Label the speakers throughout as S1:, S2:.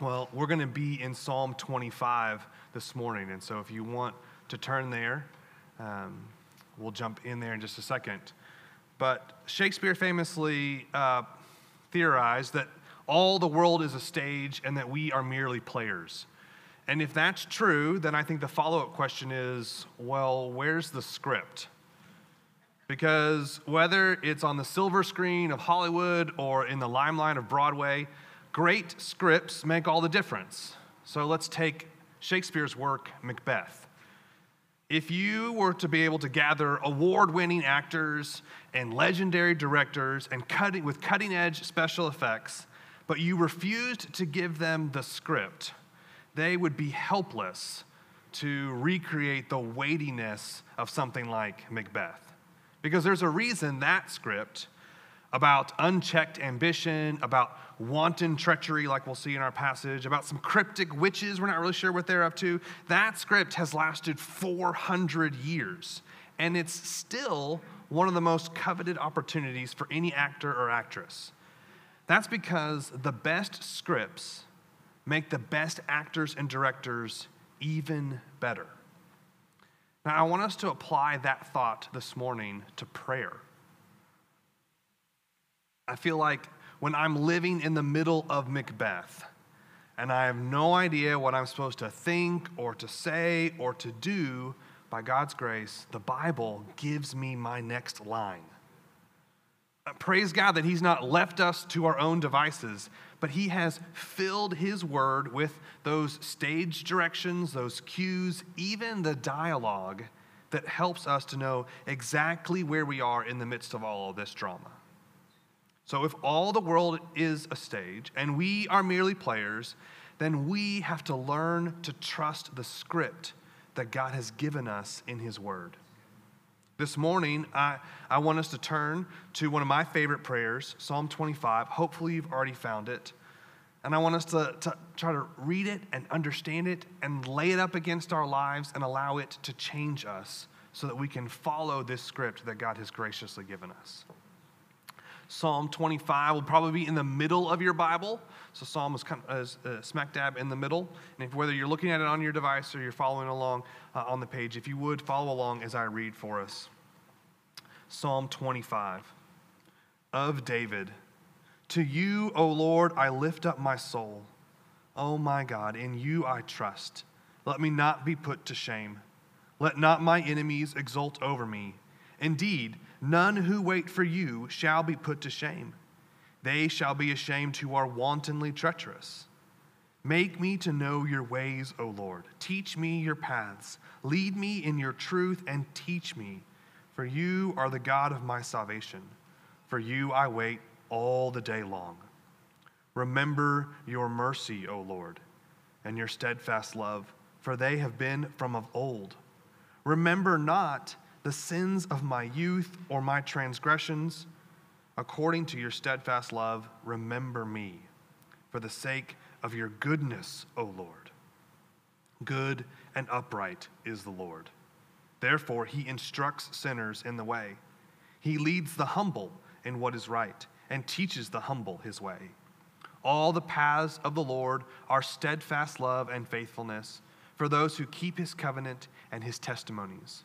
S1: Well, we're going to be in Psalm 25 this morning. And so if you want to turn there, um, we'll jump in there in just a second. But Shakespeare famously uh, theorized that all the world is a stage and that we are merely players. And if that's true, then I think the follow up question is well, where's the script? Because whether it's on the silver screen of Hollywood or in the limelight of Broadway, great scripts make all the difference. So let's take Shakespeare's work, Macbeth. If you were to be able to gather award winning actors and legendary directors and cutting, with cutting edge special effects, but you refused to give them the script, they would be helpless to recreate the weightiness of something like Macbeth. Because there's a reason that script about unchecked ambition, about wanton treachery, like we'll see in our passage, about some cryptic witches, we're not really sure what they're up to. That script has lasted 400 years, and it's still one of the most coveted opportunities for any actor or actress. That's because the best scripts make the best actors and directors even better. Now, I want us to apply that thought this morning to prayer. I feel like when I'm living in the middle of Macbeth and I have no idea what I'm supposed to think or to say or to do, by God's grace, the Bible gives me my next line. Uh, praise God that He's not left us to our own devices, but He has filled His word with those stage directions, those cues, even the dialogue that helps us to know exactly where we are in the midst of all of this drama. So, if all the world is a stage and we are merely players, then we have to learn to trust the script that God has given us in His Word. This morning, I, I want us to turn to one of my favorite prayers, Psalm 25. Hopefully, you've already found it. And I want us to, to try to read it and understand it and lay it up against our lives and allow it to change us so that we can follow this script that God has graciously given us. Psalm 25 will probably be in the middle of your Bible. So Psalm is, kind of, uh, smack dab in the middle. And if, whether you're looking at it on your device or you're following along uh, on the page, if you would follow along as I read for us. Psalm 25 of David. To you, O Lord, I lift up my soul. O my God, in you I trust. Let me not be put to shame. Let not my enemies exult over me. Indeed, None who wait for you shall be put to shame. They shall be ashamed who are wantonly treacherous. Make me to know your ways, O Lord. Teach me your paths. Lead me in your truth and teach me, for you are the God of my salvation. For you I wait all the day long. Remember your mercy, O Lord, and your steadfast love, for they have been from of old. Remember not the sins of my youth or my transgressions. According to your steadfast love, remember me for the sake of your goodness, O Lord. Good and upright is the Lord. Therefore, he instructs sinners in the way. He leads the humble in what is right and teaches the humble his way. All the paths of the Lord are steadfast love and faithfulness for those who keep his covenant and his testimonies.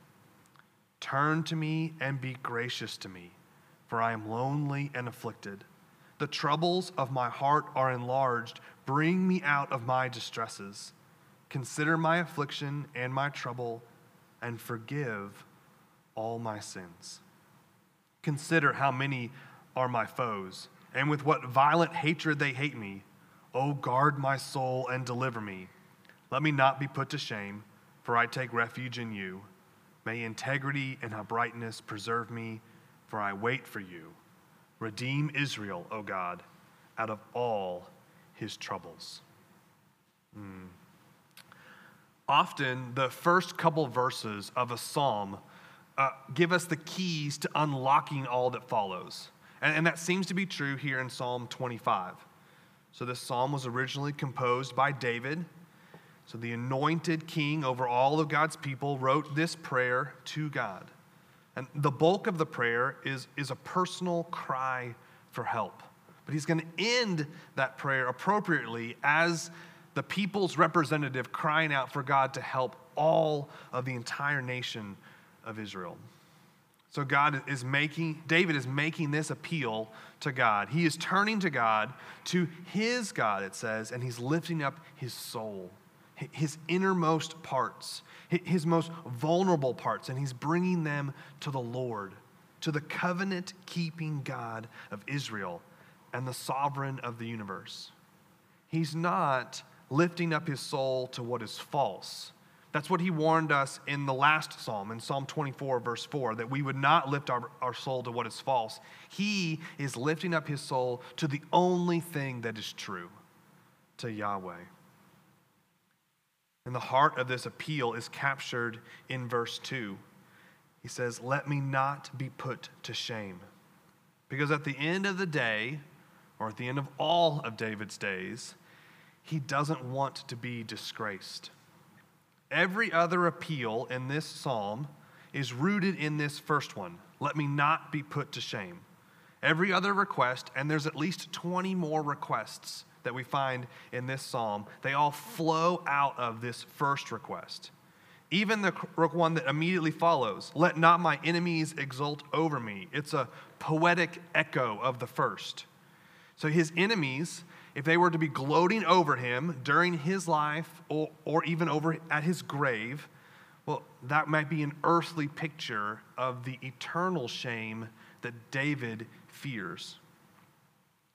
S1: Turn to me and be gracious to me, for I am lonely and afflicted. The troubles of my heart are enlarged. Bring me out of my distresses. Consider my affliction and my trouble, and forgive all my sins. Consider how many are my foes, and with what violent hatred they hate me. O guard my soul and deliver me. Let me not be put to shame, for I take refuge in you. May integrity and uprightness preserve me, for I wait for you. Redeem Israel, O God, out of all his troubles. Often, the first couple verses of a psalm uh, give us the keys to unlocking all that follows. And, and that seems to be true here in Psalm 25. So, this psalm was originally composed by David. So, the anointed king over all of God's people wrote this prayer to God. And the bulk of the prayer is, is a personal cry for help. But he's going to end that prayer appropriately as the people's representative crying out for God to help all of the entire nation of Israel. So God is making, David is making this appeal to God. He is turning to God, to his God, it says, and he's lifting up his soul, his innermost parts, his most vulnerable parts, and he's bringing them to the Lord, to the covenant keeping God of Israel and the sovereign of the universe. He's not lifting up his soul to what is false that's what he warned us in the last psalm, in Psalm 24, verse 4, that we would not lift our, our soul to what is false. He is lifting up his soul to the only thing that is true, to Yahweh. And the heart of this appeal is captured in verse 2. He says, Let me not be put to shame. Because at the end of the day, or at the end of all of David's days, he doesn't want to be disgraced. Every other appeal in this psalm is rooted in this first one let me not be put to shame. Every other request, and there's at least 20 more requests that we find in this psalm, they all flow out of this first request. Even the one that immediately follows, let not my enemies exult over me. It's a poetic echo of the first. So his enemies if they were to be gloating over him during his life or, or even over at his grave, well, that might be an earthly picture of the eternal shame that David fears.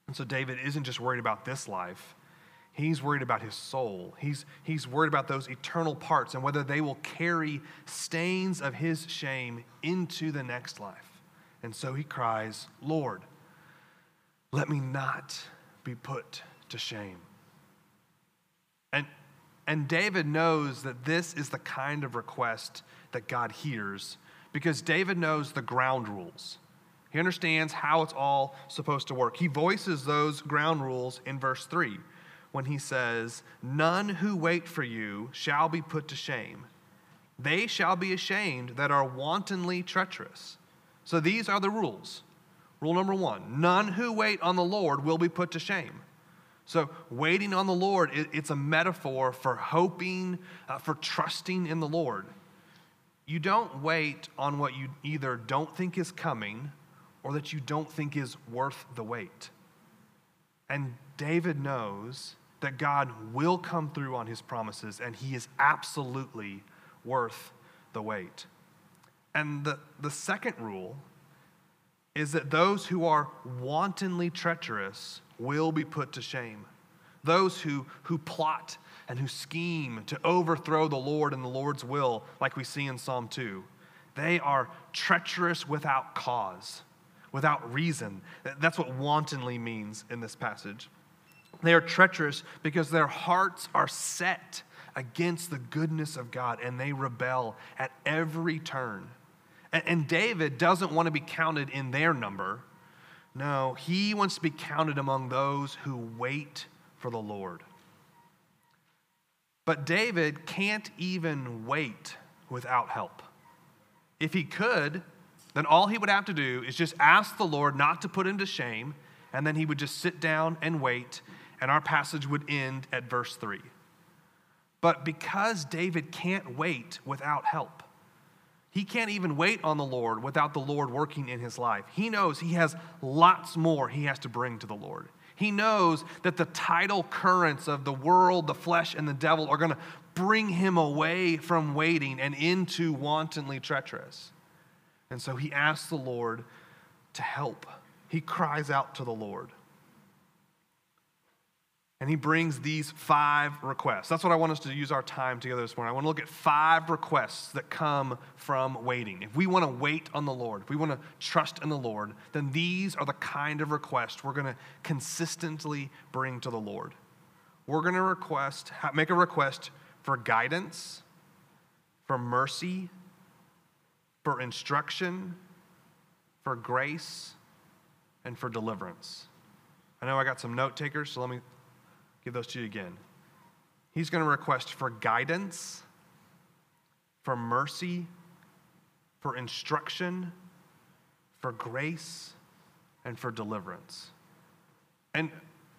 S1: And so David isn't just worried about this life, he's worried about his soul. He's, he's worried about those eternal parts and whether they will carry stains of his shame into the next life. And so he cries, Lord, let me not be put to shame. And, and David knows that this is the kind of request that God hears because David knows the ground rules. He understands how it's all supposed to work. He voices those ground rules in verse 3 when he says, None who wait for you shall be put to shame. They shall be ashamed that are wantonly treacherous. So these are the rules. Rule number one none who wait on the Lord will be put to shame. So, waiting on the Lord, it's a metaphor for hoping, uh, for trusting in the Lord. You don't wait on what you either don't think is coming or that you don't think is worth the wait. And David knows that God will come through on his promises, and he is absolutely worth the wait. And the, the second rule is that those who are wantonly treacherous will be put to shame. Those who, who plot and who scheme to overthrow the Lord and the Lord's will, like we see in Psalm 2, they are treacherous without cause, without reason. That's what wantonly means in this passage. They are treacherous because their hearts are set against the goodness of God and they rebel at every turn. And David doesn't want to be counted in their number. No, he wants to be counted among those who wait for the Lord. But David can't even wait without help. If he could, then all he would have to do is just ask the Lord not to put him to shame, and then he would just sit down and wait, and our passage would end at verse 3. But because David can't wait without help, he can't even wait on the Lord without the Lord working in his life. He knows he has lots more he has to bring to the Lord. He knows that the tidal currents of the world, the flesh, and the devil are going to bring him away from waiting and into wantonly treacherous. And so he asks the Lord to help. He cries out to the Lord. And he brings these five requests. That's what I want us to use our time together this morning. I want to look at five requests that come from waiting. If we want to wait on the Lord, if we want to trust in the Lord, then these are the kind of requests we're going to consistently bring to the Lord. we're going to request, make a request for guidance, for mercy, for instruction, for grace, and for deliverance. I know I got some note takers, so let me give those to you again. He's going to request for guidance, for mercy, for instruction, for grace, and for deliverance. And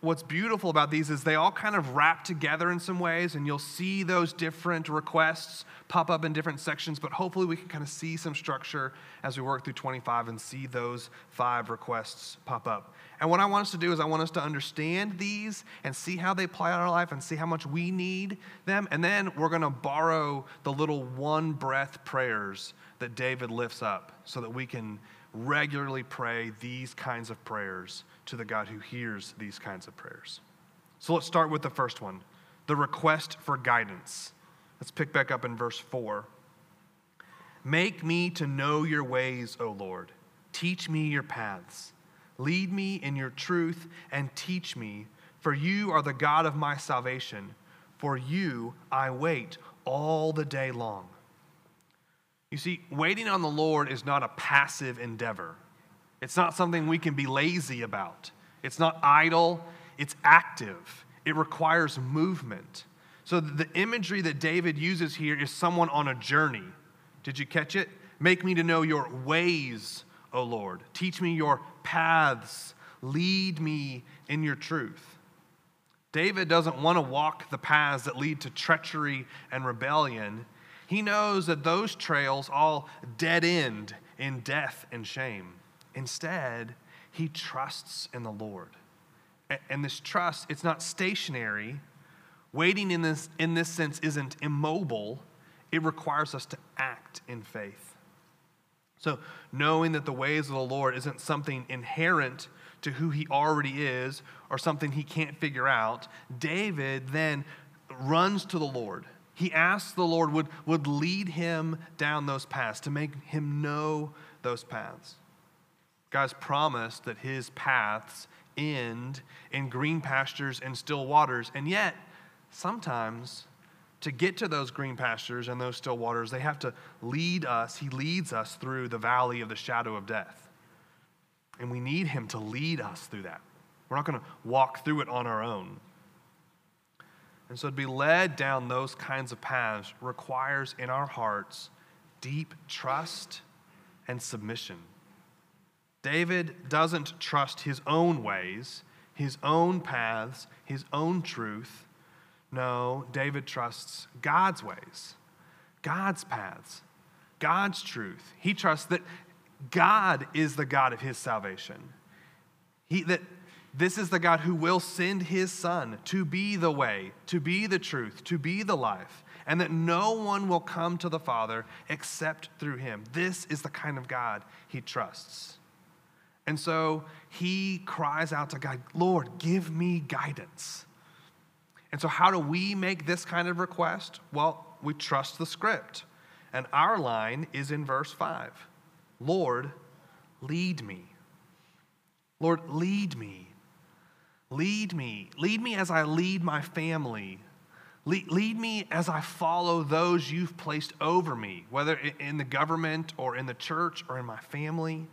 S1: what's beautiful about these is they all kind of wrap together in some ways, and you'll see those different requests pop up in different sections, but hopefully we can kind of see some structure as we work through 25 and see those five requests pop up. And what I want us to do is I want us to understand these and see how they apply in our life and see how much we need them. And then we're going to borrow the little one breath prayers that David lifts up so that we can regularly pray these kinds of prayers to the God who hears these kinds of prayers. So let's start with the first one the request for guidance. Let's pick back up in verse 4. Make me to know your ways, O Lord. Teach me your paths. Lead me in your truth and teach me, for you are the God of my salvation. For you I wait all the day long. You see, waiting on the Lord is not a passive endeavor. It's not something we can be lazy about. It's not idle, it's active. It requires movement. So the imagery that David uses here is someone on a journey. Did you catch it? Make me to know your ways, O Lord. Teach me your paths. Lead me in your truth. David doesn't want to walk the paths that lead to treachery and rebellion. He knows that those trails all dead end in death and shame. Instead, he trusts in the Lord. And this trust, it's not stationary. Waiting in this, in this sense isn't immobile, it requires us to act in faith. So, knowing that the ways of the Lord isn't something inherent to who he already is or something he can't figure out, David then runs to the Lord he asks the Lord would, would lead him down those paths, to make him know those paths. God's promised that his paths end in green pastures and still waters. And yet, sometimes to get to those green pastures and those still waters, they have to lead us. He leads us through the valley of the shadow of death. And we need him to lead us through that. We're not going to walk through it on our own. And so to be led down those kinds of paths requires in our hearts deep trust and submission. David doesn't trust his own ways, his own paths, his own truth. No, David trusts God's ways, God's paths, God's truth. He trusts that God is the God of his salvation. He, that this is the God who will send his Son to be the way, to be the truth, to be the life, and that no one will come to the Father except through him. This is the kind of God he trusts. And so he cries out to God, Lord, give me guidance. And so, how do we make this kind of request? Well, we trust the script. And our line is in verse 5 Lord, lead me. Lord, lead me. Lead me. Lead me as I lead my family. Lead, lead, me as I follow those you've placed over me, whether in the government or in the church or in my family.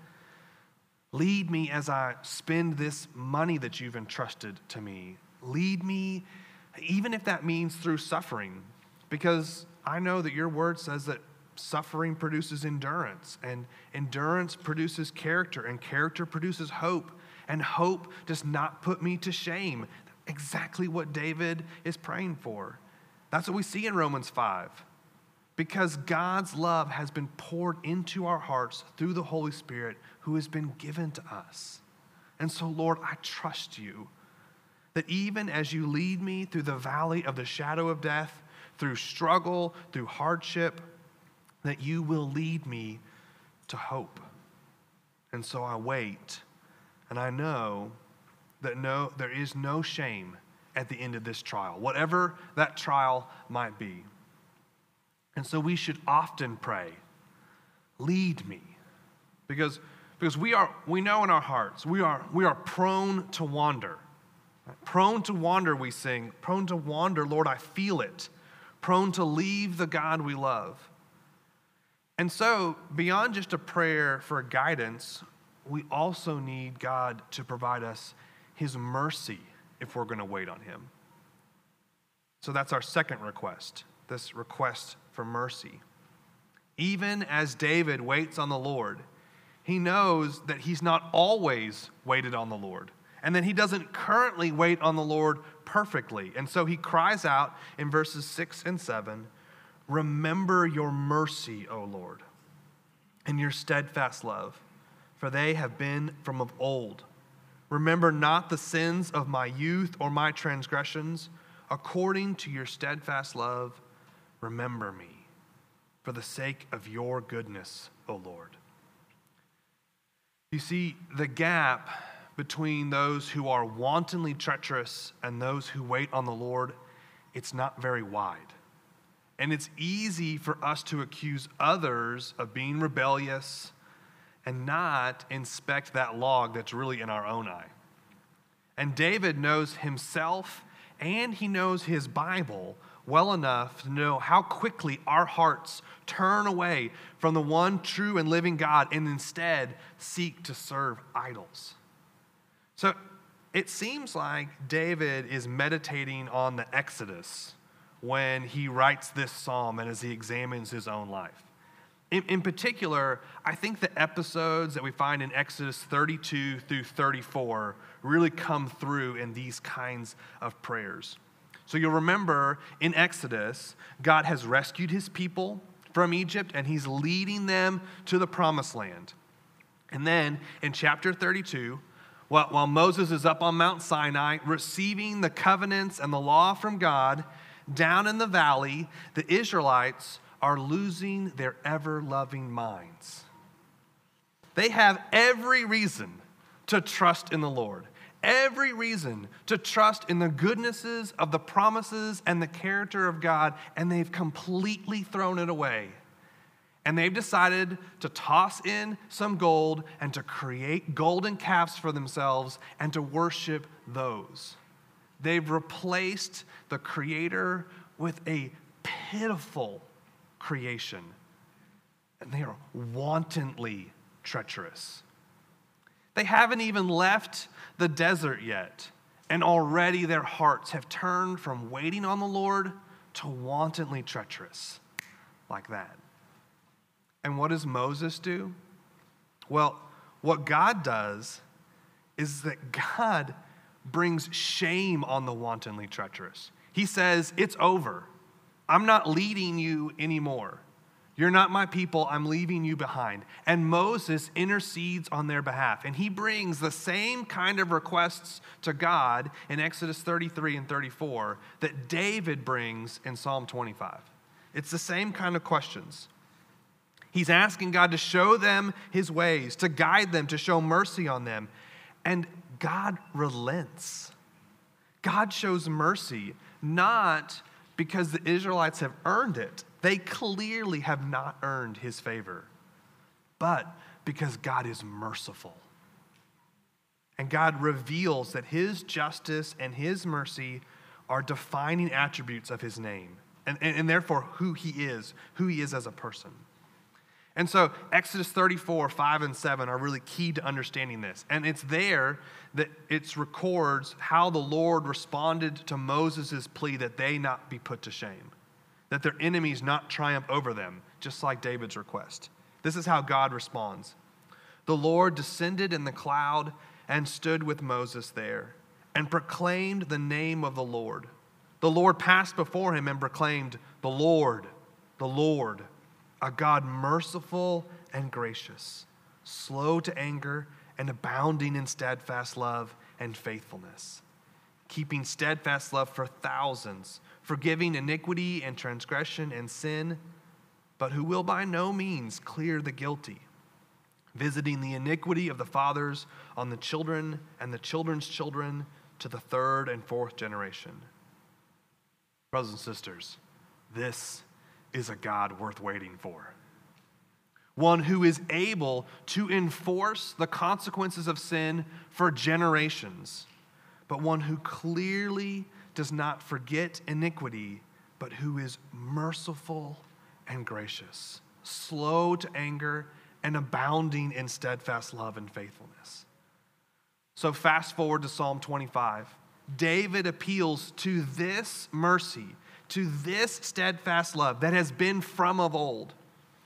S1: Lead me as I spend this money that you've entrusted to me. Lead me, even if that means through suffering, because I know that your word says that suffering produces endurance, and endurance produces character, and character produces hope and hope does not put me to shame. Exactly what David is praying for. That's what we see in Romans 5. Because God's love has been poured into our hearts through the Holy Spirit who has been given to us. And so, Lord, I trust you that even as you lead me through the valley of the shadow of death, through struggle, through hardship, that you will lead me to hope. And so I wait and I know that no, there is no shame at the end of this trial, whatever that trial might be. And so we should often pray, lead me. Because, because we, are, we know in our hearts we are, we are prone to wander. Prone to wander, we sing. Prone to wander, Lord, I feel it. Prone to leave the God we love. And so, beyond just a prayer for guidance, we also need God to provide us His mercy if we're going to wait on Him. So that's our second request this request for mercy. Even as David waits on the Lord, he knows that he's not always waited on the Lord and that he doesn't currently wait on the Lord perfectly. And so he cries out in verses 6 and 7 Remember your mercy, O Lord, and your steadfast love, for they have been from of old. Remember not the sins of my youth or my transgressions. According to your steadfast love, remember me, for the sake of your goodness, O Lord. You see, the gap between those who are wantonly treacherous and those who wait on the Lord, it's not very wide. And it's easy for us to accuse others of being rebellious and not inspect that log that's really in our own eye. And David knows himself and he knows his Bible well enough to know how quickly our hearts turn away from the one true and living God and instead seek to serve idols. So it seems like David is meditating on the Exodus when he writes this psalm and as he examines his own life. In, in, particular, I think the episodes that we find in Exodus 32 through 34 really come through in these kinds of prayers. So you'll remember in Exodus, God has rescued his people from Egypt and he's leading them to the promised land. And then in chapter 32, while, while Moses is up on Mount Sinai receiving the covenants and the law from God, down in the valley, the Israelites are losing their ever loving minds. They have every reason to trust in the Lord, every reason to trust in the goodnesses of the promises and the character of God, and they've completely thrown it away and they've decided to toss in some gold and to create golden calves for themselves and to worship those. They've replaced the Creator with a pitiful creation, and they are wantonly treacherous. They haven't even left the desert yet, and already their hearts have turned from waiting on the Lord to wantonly treacherous, like that. And what does Moses do? Well, what God does is that God brings shame on the wantonly treacherous. He says, It's over. I'm not leading you anymore. You're not my people. I'm leaving you behind. And Moses intercedes on their behalf. And he brings the same kind of requests to God in Exodus 33 and 34 that David brings in Psalm 25. It's the same kind of questions. He's asking God to show them his ways, to guide them, to show mercy on them. And God relents. God shows mercy, not because the Israelites have earned it. They clearly have not earned his favor, but because God is merciful. And God reveals that his justice and his mercy are defining attributes of his name, and, and, and therefore who he is, who he is as a person. And so, Exodus 34, 5 and 7 are really key to understanding this. And it's there that it records how the Lord responded to Moses' plea that they not be put to shame, that their enemies not triumph over them, just like David's request. This is how God responds The Lord descended in the cloud and stood with Moses there and proclaimed the name of the Lord. The Lord passed before him and proclaimed, The Lord, the Lord a God merciful and gracious, slow to anger, and abounding in steadfast love and faithfulness, keeping steadfast love for thousands, forgiving iniquity and transgression and sin, but who will by no means clear the guilty, visiting the iniquity of the fathers on the children and the children's children to the third and fourth generation. Brothers and sisters, this is a God worth waiting for. One who is able to enforce the consequences of sin for generations, but one who clearly does not forget iniquity, but who is merciful and gracious, slow to anger, and abounding in steadfast love and faithfulness. So, fast forward to Psalm 25. David appeals to this mercy, to this steadfast love that has been from of old.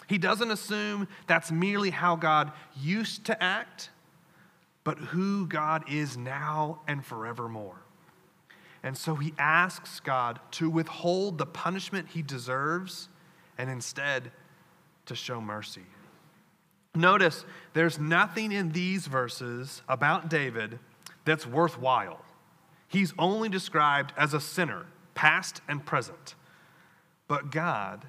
S1: He doesn't assume that's merely how God used to act, but who God is now and forevermore. And so he asks God to withhold the punishment he deserves and instead to show mercy. Notice there's nothing in these verses about David that's worthwhile. He's only described as a sinner, past and present. But God,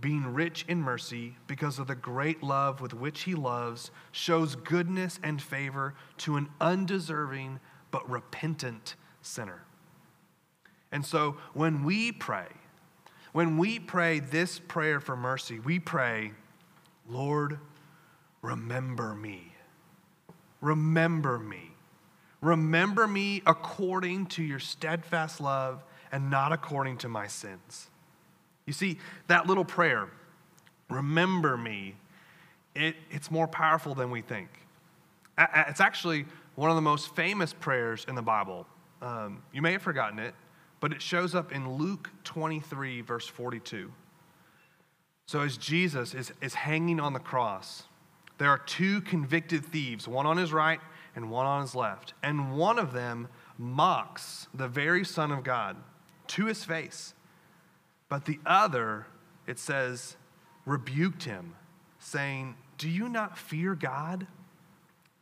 S1: being rich in mercy because of the great love with which he loves, shows goodness and favor to an undeserving but repentant sinner. And so when we pray, when we pray this prayer for mercy, we pray, Lord, remember me. Remember me. Remember me according to your steadfast love and not according to my sins. You see, that little prayer, remember me, it, it's more powerful than we think. It's actually one of the most famous prayers in the Bible. Um, you may have forgotten it, but it shows up in Luke 23, verse 42. So, as Jesus is, is hanging on the cross, there are two convicted thieves, one on his right and one on his left. And one of them mocks the very Son of God to his face. But the other, it says, rebuked him, saying, Do you not fear God?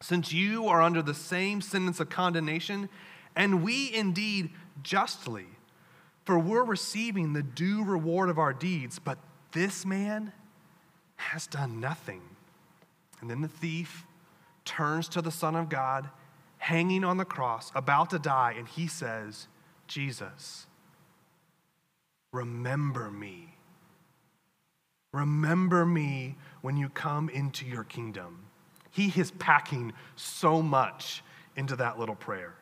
S1: Since you are under the same sentence of condemnation, and we indeed justly, for we're receiving the due reward of our deeds, but this man has done nothing. And then the thief turns to the Son of God, hanging on the cross, about to die, and he says, Jesus, remember me. Remember me when you come into your kingdom. He is packing so much into that little prayer.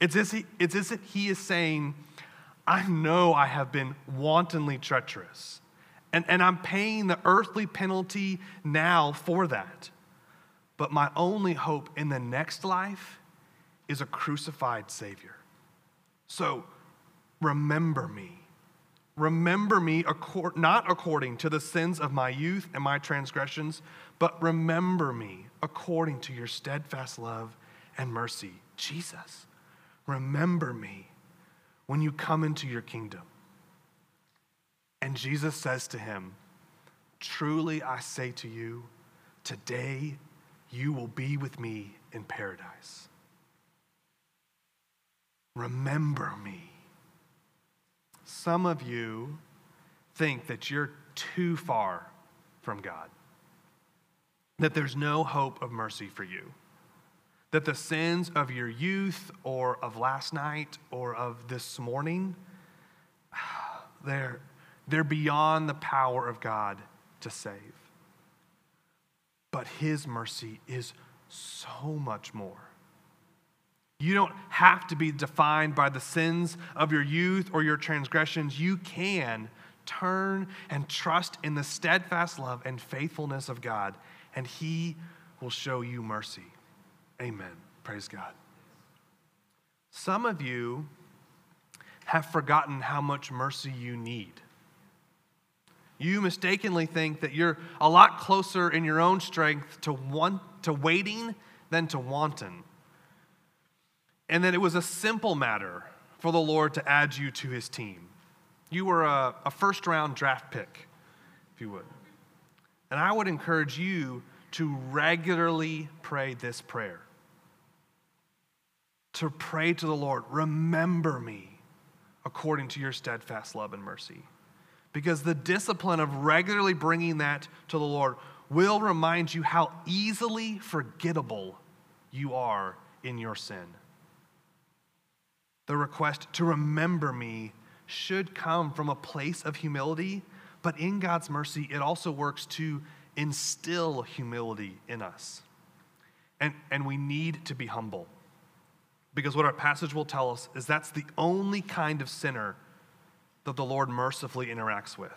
S1: It's as, he, it's as if he is saying, I know I have been wantonly treacherous, and, and I'm paying the earthly penalty now for that. But my only hope in the next life is a crucified Savior. So remember me. Remember me not according to the sins of my youth and my transgressions, but remember me according to your steadfast love and mercy. Jesus, remember me when you come into your kingdom. And Jesus says to him, Truly I say to you, today you will be with me in paradise. Remember me. Some of you think that you're too far from God, that there's no hope of mercy for you, that the sins of your youth or of last night or of this morning, they're, they're beyond the power of God to save. But His mercy is so much more. You don't have to be defined by the sins of your youth or your transgressions. You can turn and trust in the steadfast love and faithfulness of God, and He will show you mercy. Amen. Praise God. Some of you have forgotten how much mercy you need you mistakenly think that you're a lot closer in your own strength to, want, to waiting than to wanting. And that it was a simple matter for the Lord to add you to his team. You were a, a first round draft pick, if you would. And I would encourage you to regularly pray this prayer. To pray to the Lord, remember me according to your steadfast love and mercy because the discipline of regularly bringing that to the Lord will remind you how easily forgettable you are in your sin. The request to remember me should come from a place of humility, but in God's mercy, it also works to instill humility in us. And, and we need to be humble. Because what our passage will tell us is that's the only kind of sinner that the Lord mercifully interacts with.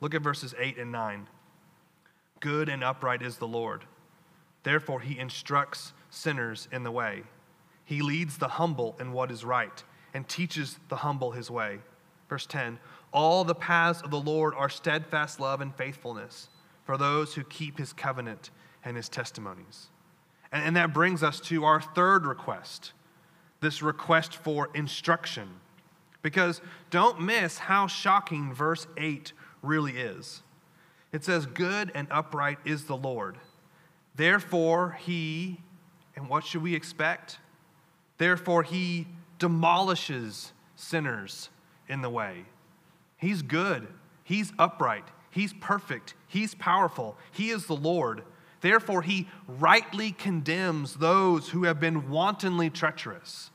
S1: Look at verses 8 and 9. Good and upright is the Lord. Therefore, he instructs sinners in the way. He leads the humble in what is right and teaches the humble his way. Verse 10 All the paths of the Lord are steadfast love and faithfulness for those who keep his covenant and his testimonies. And, and that brings us to our third request this request for instruction. Because don't miss how shocking verse 8 really is. It says, Good and upright is the Lord. Therefore, he, and what should we expect? Therefore, he demolishes sinners in the way. He's good, he's upright, he's perfect, he's powerful, he is the Lord. Therefore, he rightly condemns those who have been wantonly treacherous.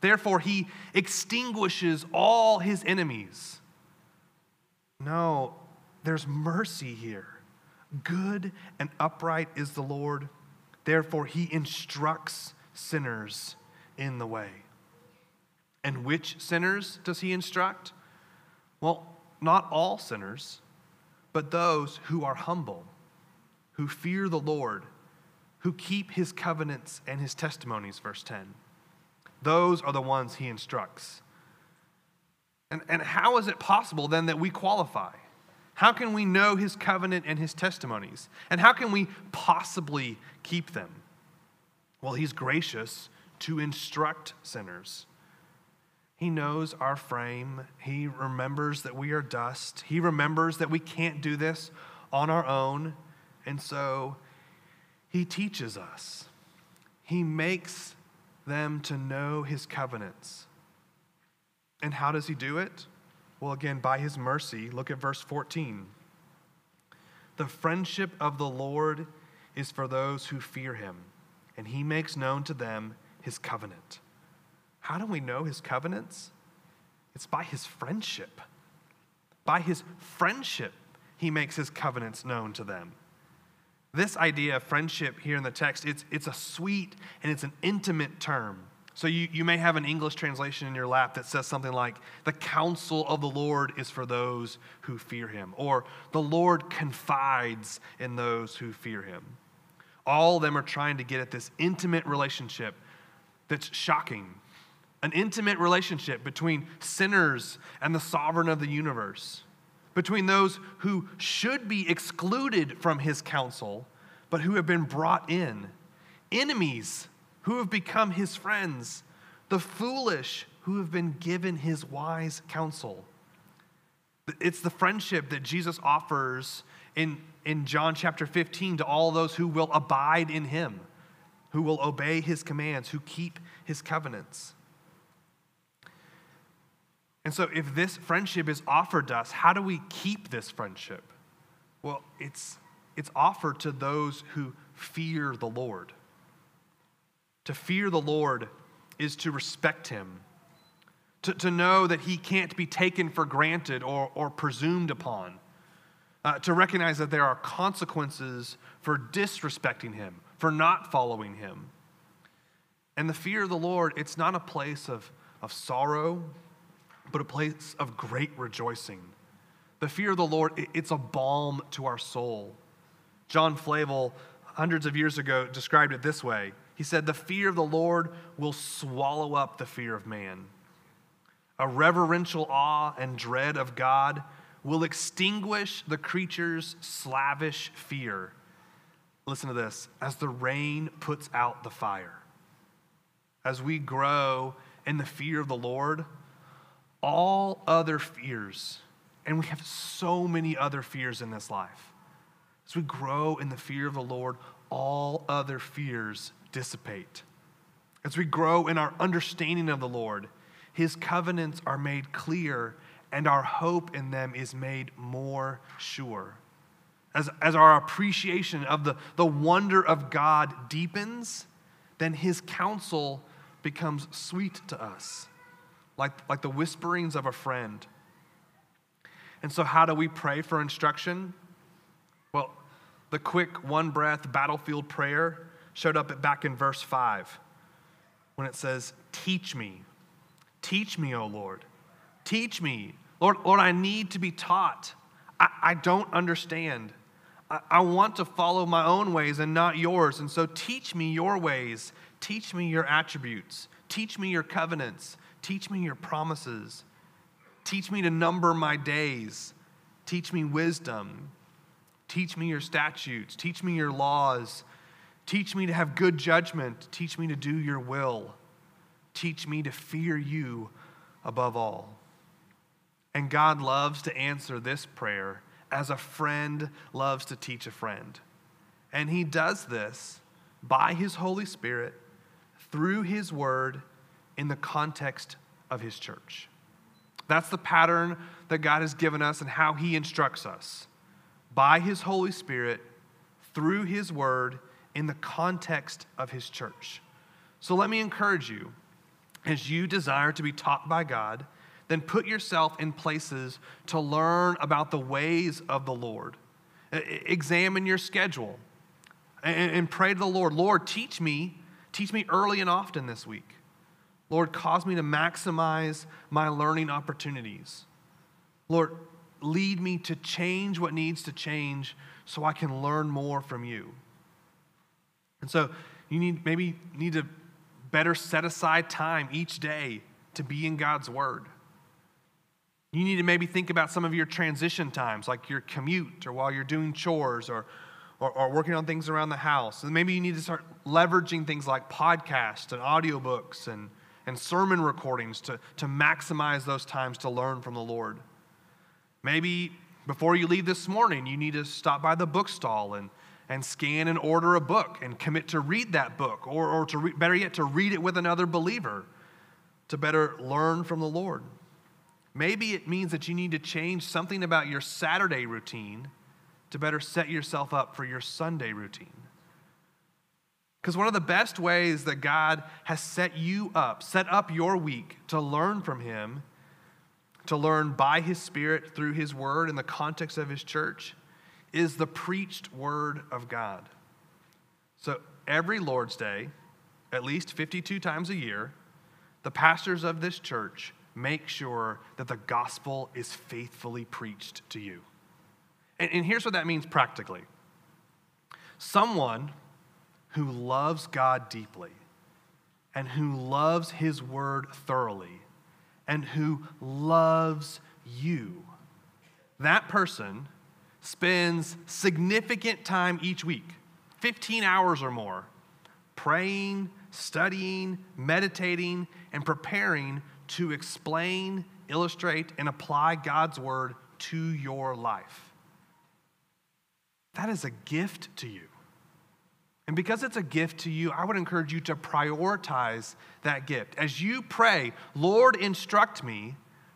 S1: Therefore, he extinguishes all his enemies. No, there's mercy here. Good and upright is the Lord. Therefore, he instructs sinners in the way. And which sinners does he instruct? Well, not all sinners, but those who are humble, who fear the Lord, who keep his covenants and his testimonies, verse 10. Those are the ones he instructs. And, and how is it possible then that we qualify? How can we know his covenant and his testimonies? And how can we possibly keep them? Well, he's gracious to instruct sinners. He knows our frame. He remembers that we are dust. He remembers that we can't do this on our own. And so he teaches us. He makes them to know his covenants. And how does he do it? Well, again, by his mercy. Look at verse 14. The friendship of the Lord is for those who fear him, and he makes known to them his covenant. How do we know his covenants? It's by his friendship. By his friendship, he makes his covenants known to them. This idea of friendship here in the text, it's, it's a sweet and it's an intimate term. So you, you may have an English translation in your lap that says something like, The counsel of the Lord is for those who fear him, or the Lord confides in those who fear him. All of them are trying to get at this intimate relationship that's shocking. An intimate relationship between sinners and the sovereign of the universe between those who should be excluded from his counsel, but who have been brought in, enemies who have become his friends, the foolish who have been given his wise counsel. It's the friendship that Jesus offers in, in John chapter 15 to all those who will abide in him, who will obey his commands, who keep his covenants. And so, if this friendship is offered to us, how do we keep this friendship? Well, it's, it's offered to those who fear the Lord. To fear the Lord is to respect him, to, to know that he can't be taken for granted or, or presumed upon, uh, to recognize that there are consequences for disrespecting him, for not following him. And the fear of the Lord, it's not a place of, of sorrow but a place of great rejoicing. The fear of the Lord, it's a balm to our soul. John Flavel, hundreds of years ago, described it this way He said, The fear of the Lord will swallow up the fear of man. A reverential awe and dread of God will extinguish the creature's slavish fear. Listen to this as the rain puts out the fire. As we grow in the fear of the Lord, all other fears, and we have so many other fears in this life. As we grow in the fear of the Lord, all other fears dissipate. As we grow in our understanding of the Lord, his covenants are made clear and our hope in them is made more sure. As, as our appreciation of the, the wonder of God deepens, then his counsel becomes sweet to us like, like the whisperings of a friend. And so, how do we pray for instruction? Well, the quick one breath battlefield prayer showed up back in verse 5. when it says, Teach me. Teach me, O Lord. Teach me. Lord, Lord, I need to be taught. I, I don't understand. I, I want to follow my own ways and not yours. And so teach me your ways. Teach me your attributes. Teach me your covenants. Teach me your promises. Teach me to number my days. Teach me wisdom. Teach me your statutes. Teach me your laws. Teach me to have good judgment. Teach me to do your will. Teach me to fear you above all. And God loves to answer this prayer as a friend loves to teach a friend. And He does this by His Holy Spirit through His Word in the context of His church. That's the pattern that God has given us and how He instructs us by His Holy Spirit through His Word in the context of His church. So let me encourage you as you desire to be taught by God then put yourself in places to learn about the ways of the Lord. Examine your schedule and pray to the Lord Lord, teach me, teach me early and often this week. Lord, cause me to maximize my learning opportunities. Lord, lead me to change what needs to change so I can learn more from you. And so you need maybe need to better set aside time each day to be in God's word. You need to maybe think about some of your transition times, like your commute or while you're doing chores or, or, or, working on things around the house. And maybe you need to start leveraging things like podcasts and audiobooks and, and sermon recordings to, to maximize those times to learn from the Lord. Maybe before you leave this morning, you need to stop by the bookstall and, and scan and order a book and commit to read that book, or, or to re- better yet, to read it with another believer to better learn from the Lord. Maybe it means that you need to change something about your Saturday routine to better set yourself up for your Sunday routine. Because one of the best ways that God has set you up, set up your week to learn from Him, to learn by His Spirit through His Word in the context of His church, is the preached Word of God. So every Lord's Day, at least 52 times a year, the pastors of this church make sure that the gospel is faithfully preached to you. And, and here's what that means practically someone who loves God deeply and who loves his word thoroughly and who loves you, that person spends significant time each week, 15 hours or more, praying, studying, meditating, and preparing to explain, illustrate, and apply God's word to your life. That is a gift to you. And because it's a gift to you, I would encourage you to prioritize that gift. As you pray, Lord, instruct me,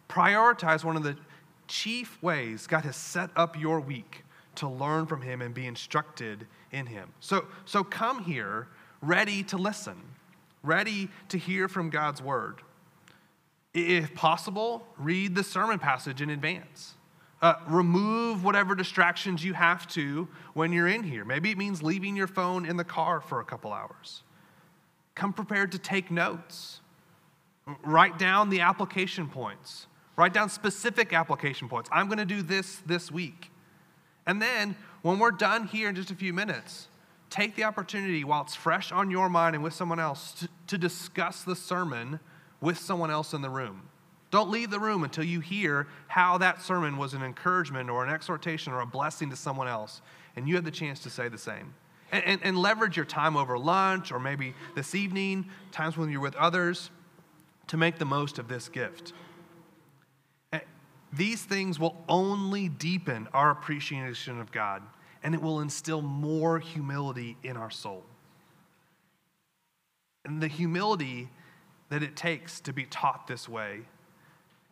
S1: prioritize one of the chief ways God has set up your week to learn from Him and be instructed in Him. So, so come here ready to listen, ready to hear from God's word. If possible, read the sermon passage in advance. Uh, remove whatever distractions you have to when you're in here. Maybe it means leaving your phone in the car for a couple hours. Come prepared to take notes. Write down the application points. Write down specific application points. I'm going to do this this week. And then, when we're done here in just a few minutes, take the opportunity while it's fresh on your mind and with someone else to, to discuss the sermon with someone else in the room. Don't leave the room until you hear how that sermon was an encouragement or an exhortation or a blessing to someone else, and you had the chance to say the same. And, and, and leverage your time over lunch or maybe this evening, times when you're with others, to make the most of this gift. Eh, these things will only deepen our appreciation of God, and it will instill more humility in our soul. And the humility that it takes to be taught this way,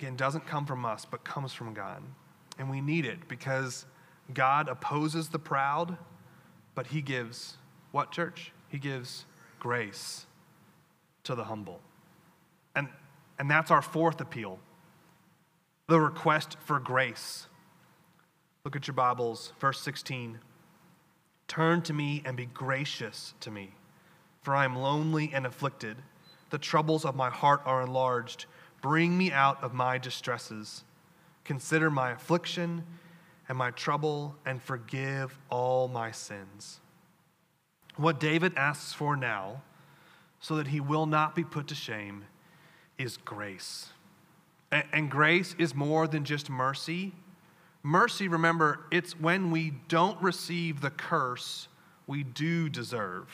S1: again, doesn't come from us, but comes from God. And we need it because God opposes the proud, but He gives what, church? He gives grace to the humble. And, and that's our fourth appeal the request for grace. Look at your Bibles, verse 16. Turn to me and be gracious to me, for I am lonely and afflicted the troubles of my heart are enlarged. Bring me out of my distresses. Consider my affliction and my trouble, and forgive all my sins. What David asks for now, so that he will not be put to shame, is grace. And grace is more than just mercy. Mercy, remember, it's when we don't receive the curse we do deserve.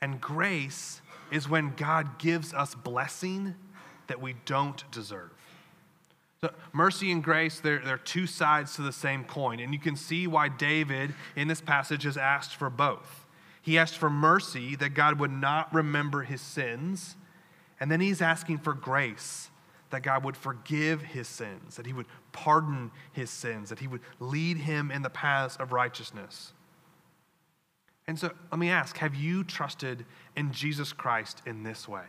S1: And grace is when God gives us blessing that we don't deserve. So mercy and grace, they're, they're two sides to the same coin. And you can see why David in this passage has asked for both. He asked for mercy, that God would not remember his sins. And then he's asking for grace, that God would forgive his sins, that he would pardon his sins, that he would lead him in the paths of righteousness. And so let me ask have you trusted in Jesus Christ in this way?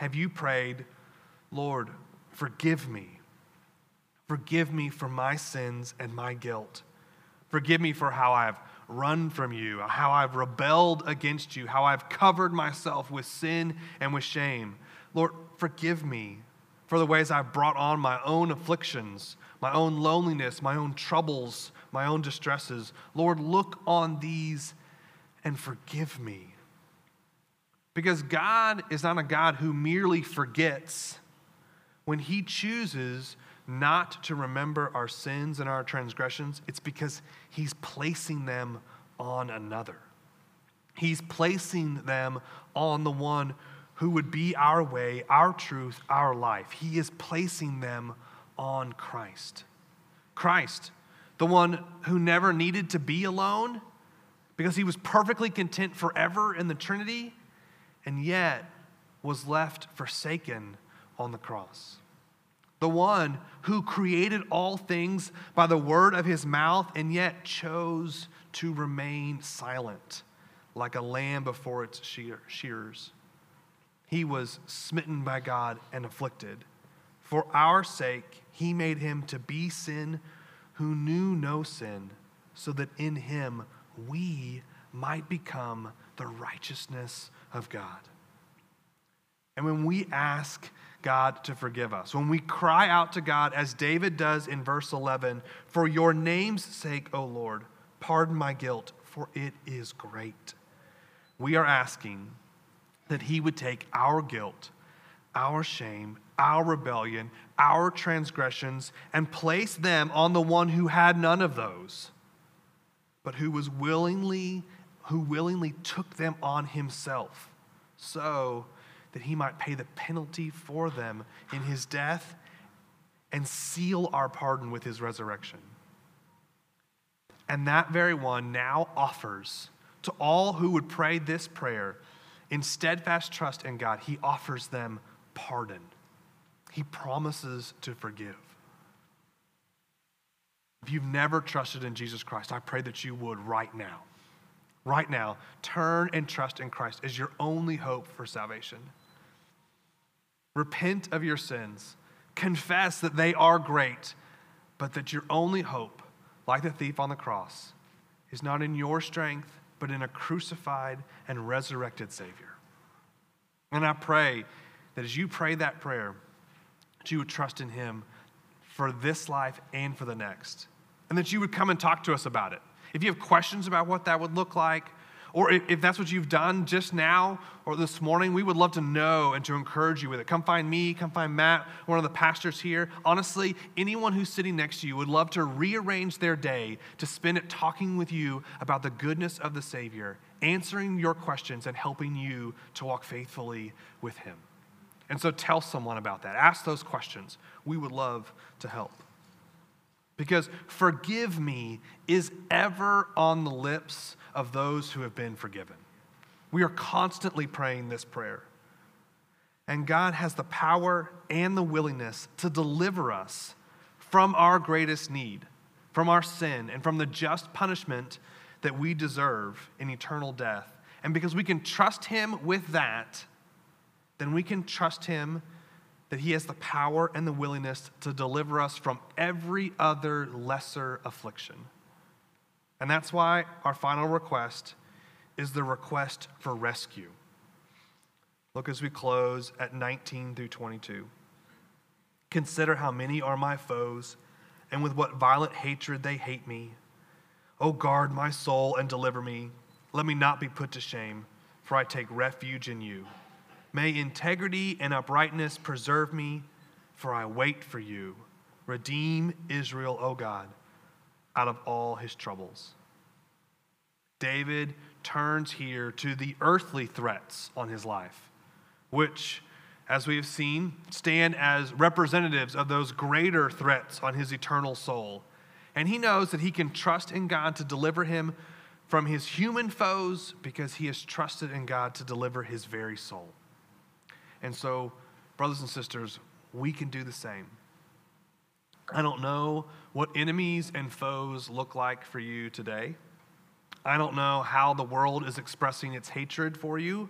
S1: Have you prayed, Lord, forgive me? Forgive me for my sins and my guilt. Forgive me for how I've run from you, how I've rebelled against you, how I've covered myself with sin and with shame. Lord, forgive me for the ways I've brought on my own afflictions, my own loneliness, my own troubles, my own distresses. Lord, look on these and forgive me. Because God is not a God who merely forgets. When He chooses not to remember our sins and our transgressions, it's because He's placing them on another. He's placing them on the one who would be our way, our truth, our life. He is placing them on Christ. Christ, the one who never needed to be alone because he was perfectly content forever in the Trinity and yet was left forsaken on the cross. The one who created all things by the word of his mouth and yet chose to remain silent like a lamb before its shears. He was smitten by God and afflicted. For our sake, he made him to be sin who knew no sin, so that in him we might become the righteousness of God. And when we ask God to forgive us, when we cry out to God, as David does in verse 11, For your name's sake, O Lord, pardon my guilt, for it is great. We are asking that He would take our guilt, our shame, our rebellion, our transgressions, and place them on the one who had none of those but who was willingly who willingly took them on himself so that he might pay the penalty for them in his death and seal our pardon with his resurrection. And that very one now offers to all who would pray this prayer in steadfast trust in God, he offers them pardon. He promises to forgive. If you've never trusted in Jesus Christ, I pray that you would right now. Right now, turn and trust in Christ as your only hope for salvation. Repent of your sins. Confess that they are great, but that your only hope, like the thief on the cross, is not in your strength, but in a crucified and resurrected Savior. And I pray that as you pray that prayer, that you would trust in Him for this life and for the next. And that you would come and talk to us about it. If you have questions about what that would look like, or if that's what you've done just now or this morning, we would love to know and to encourage you with it. Come find me, come find Matt, one of the pastors here. Honestly, anyone who's sitting next to you would love to rearrange their day to spend it talking with you about the goodness of the Savior, answering your questions, and helping you to walk faithfully with Him. And so tell someone about that. Ask those questions. We would love to help. Because forgive me is ever on the lips of those who have been forgiven. We are constantly praying this prayer. And God has the power and the willingness to deliver us from our greatest need, from our sin, and from the just punishment that we deserve in eternal death. And because we can trust Him with that, then we can trust Him that He has the power and the willingness to deliver us from every other lesser affliction. And that's why our final request is the request for rescue. Look as we close at 19 through 22. Consider how many are my foes, and with what violent hatred they hate me. O guard my soul and deliver me. Let me not be put to shame, for I take refuge in you. May integrity and uprightness preserve me, for I wait for you. Redeem Israel, O God, out of all his troubles. David turns here to the earthly threats on his life, which, as we have seen, stand as representatives of those greater threats on his eternal soul. And he knows that he can trust in God to deliver him from his human foes because he has trusted in God to deliver his very soul. And so, brothers and sisters, we can do the same. I don't know what enemies and foes look like for you today. I don't know how the world is expressing its hatred for you.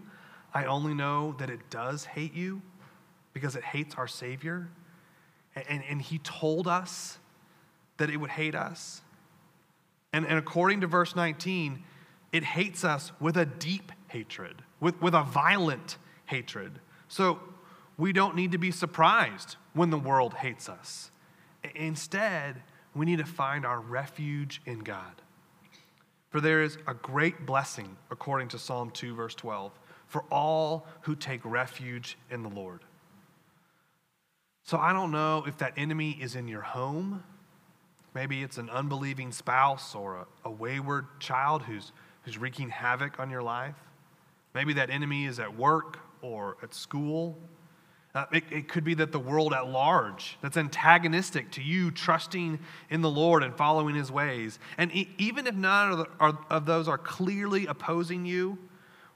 S1: I only know that it does hate you because it hates our Savior. And, and, and He told us that it would hate us. And, and according to verse 19, it hates us with a deep hatred, with, with a violent hatred. So we don't need to be surprised when the world hates us. Instead, we need to find our refuge in God. For there is a great blessing, according to Psalm 2, verse 12, for all who take refuge in the Lord. So I don't know if that enemy is in your home. Maybe it's an unbelieving spouse or a, a wayward child who's, who's wreaking havoc on your life. Maybe that enemy is at work or at school uh, it, it, could be that the world at large that's antagonistic to you trusting in the Lord and following his ways. And e- even if none of, the, are, of those are clearly opposing you,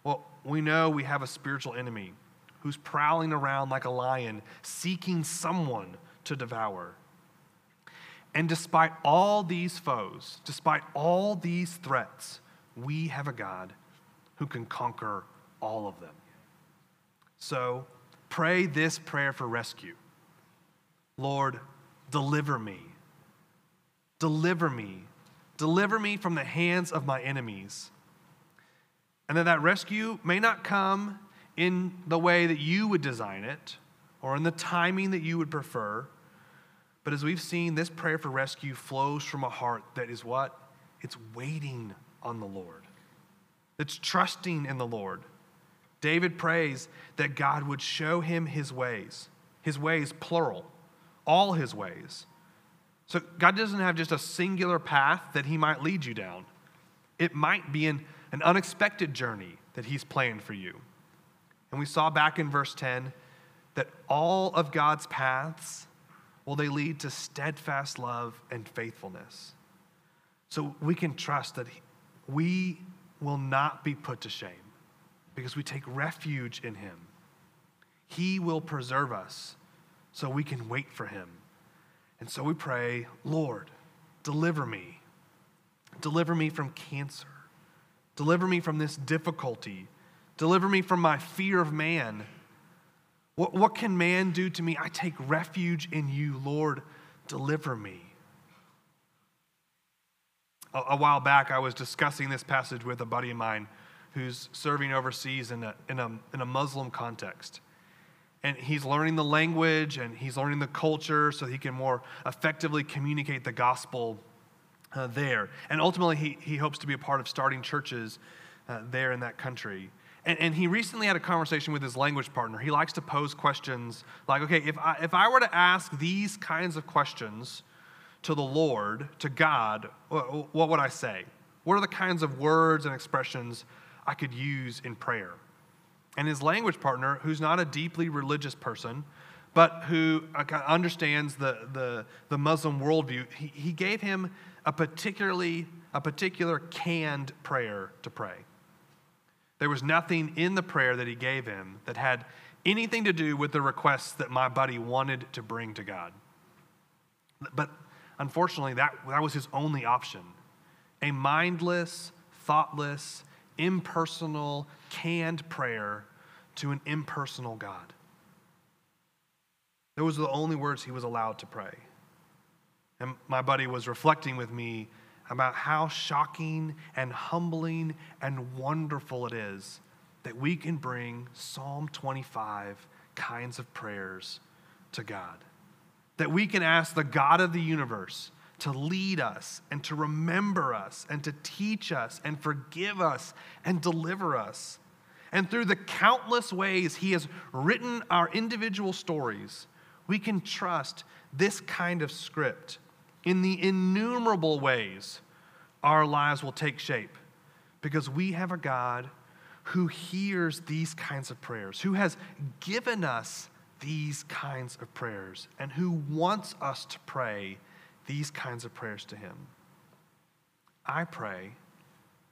S1: well, we know we have a spiritual enemy who's prowling around like a lion, seeking someone to devour. And despite all these foes, despite all these threats, we have a God who can conquer all of them. So, Pray this prayer for rescue Lord, deliver me. Deliver me. Deliver me from the hands of my enemies. And that that rescue may not come in the way that you would design it or in the timing that you would prefer. But as we've seen, this prayer for rescue flows from a heart that is what? It's waiting on the Lord. It's trusting in the Lord. David prays that God would show him his ways, his ways, plural, all his ways. So God doesn't have just a singular path that he might lead you down, it might be an, an unexpected journey that he's planned for you. And we saw back in verse 10 that all of God's paths, well, they lead to steadfast love and faithfulness. So we can trust that we will not be put to shame because we take refuge in him. He will preserve us so we can wait for him. And so we pray, Lord, deliver me. Deliver me from cancer. Deliver me from this difficulty. Deliver me from my fear of man. What, what can man do to me? I take refuge in you, Lord. Deliver me. A, a while back, I was discussing this passage with a buddy of mine who's serving overseas in a, in a, in a Muslim context. And he's learning the language and he's learning the culture so he can more effectively communicate the gospel uh, there. And ultimately, he, he hopes to be a part of starting churches uh, there in that country. And, and he recently had a conversation with his language partner. He likes to pose questions like, okay, if I, if I were to ask these kinds of questions to the Lord, to God, what, what would I say? What are the kinds of words and expressions I could use in prayer. And his language partner, who's not a deeply religious person, but who uh, understands the, the, the Muslim worldview, he, he gave him a particularly a particular canned prayer to pray. There was nothing in the prayer that he gave him that had anything to do with the requests that my buddy wanted to bring to God. But unfortunately, that, that was his only option. A mindless, thoughtless, impersonal, canned prayer to an impersonal God. Those were the only words he was allowed to pray. And my buddy was reflecting with me about how shocking and humbling and wonderful it is that we can bring Psalm 25 kinds of prayers to God. That we can ask the God of the universe to lead us and to remember us and to teach us and forgive us and deliver us. And through the countless ways He has written our individual stories, we can trust this kind of script in the innumerable ways our lives will take shape because we have a God who hears these kinds of prayers, who has given us these kinds of prayers, and who wants us to pray these kinds of prayers to Him. I pray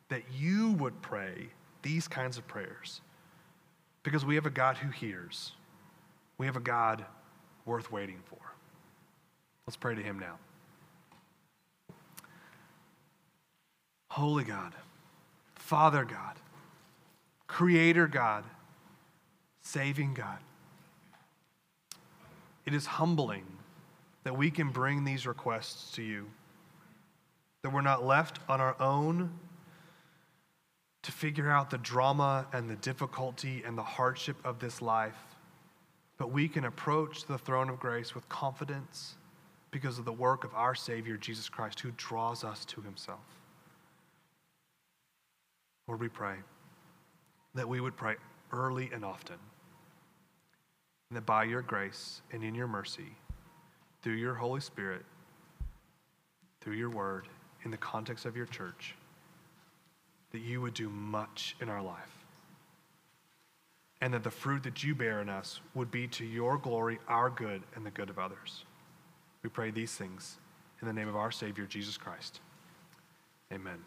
S1: that you would pray these kinds of prayers because we have a God who hears. We have a God worth waiting for. Let's pray to Him now. Holy God, Father God, Creator God, saving God. It is humbling that we can bring these requests to you, that we're not left on our own to figure out the drama and the difficulty and the hardship of this life, but we can approach the throne of grace with confidence because of the work of our Savior, Jesus Christ, who draws us to himself. Lord, we pray that we would pray early and often, and that by your grace and in your mercy, through your Holy Spirit, through your word, in the context of your church, that you would do much in our life. And that the fruit that you bear in us would be to your glory, our good, and the good of others. We pray these things in the name of our Savior, Jesus Christ. Amen.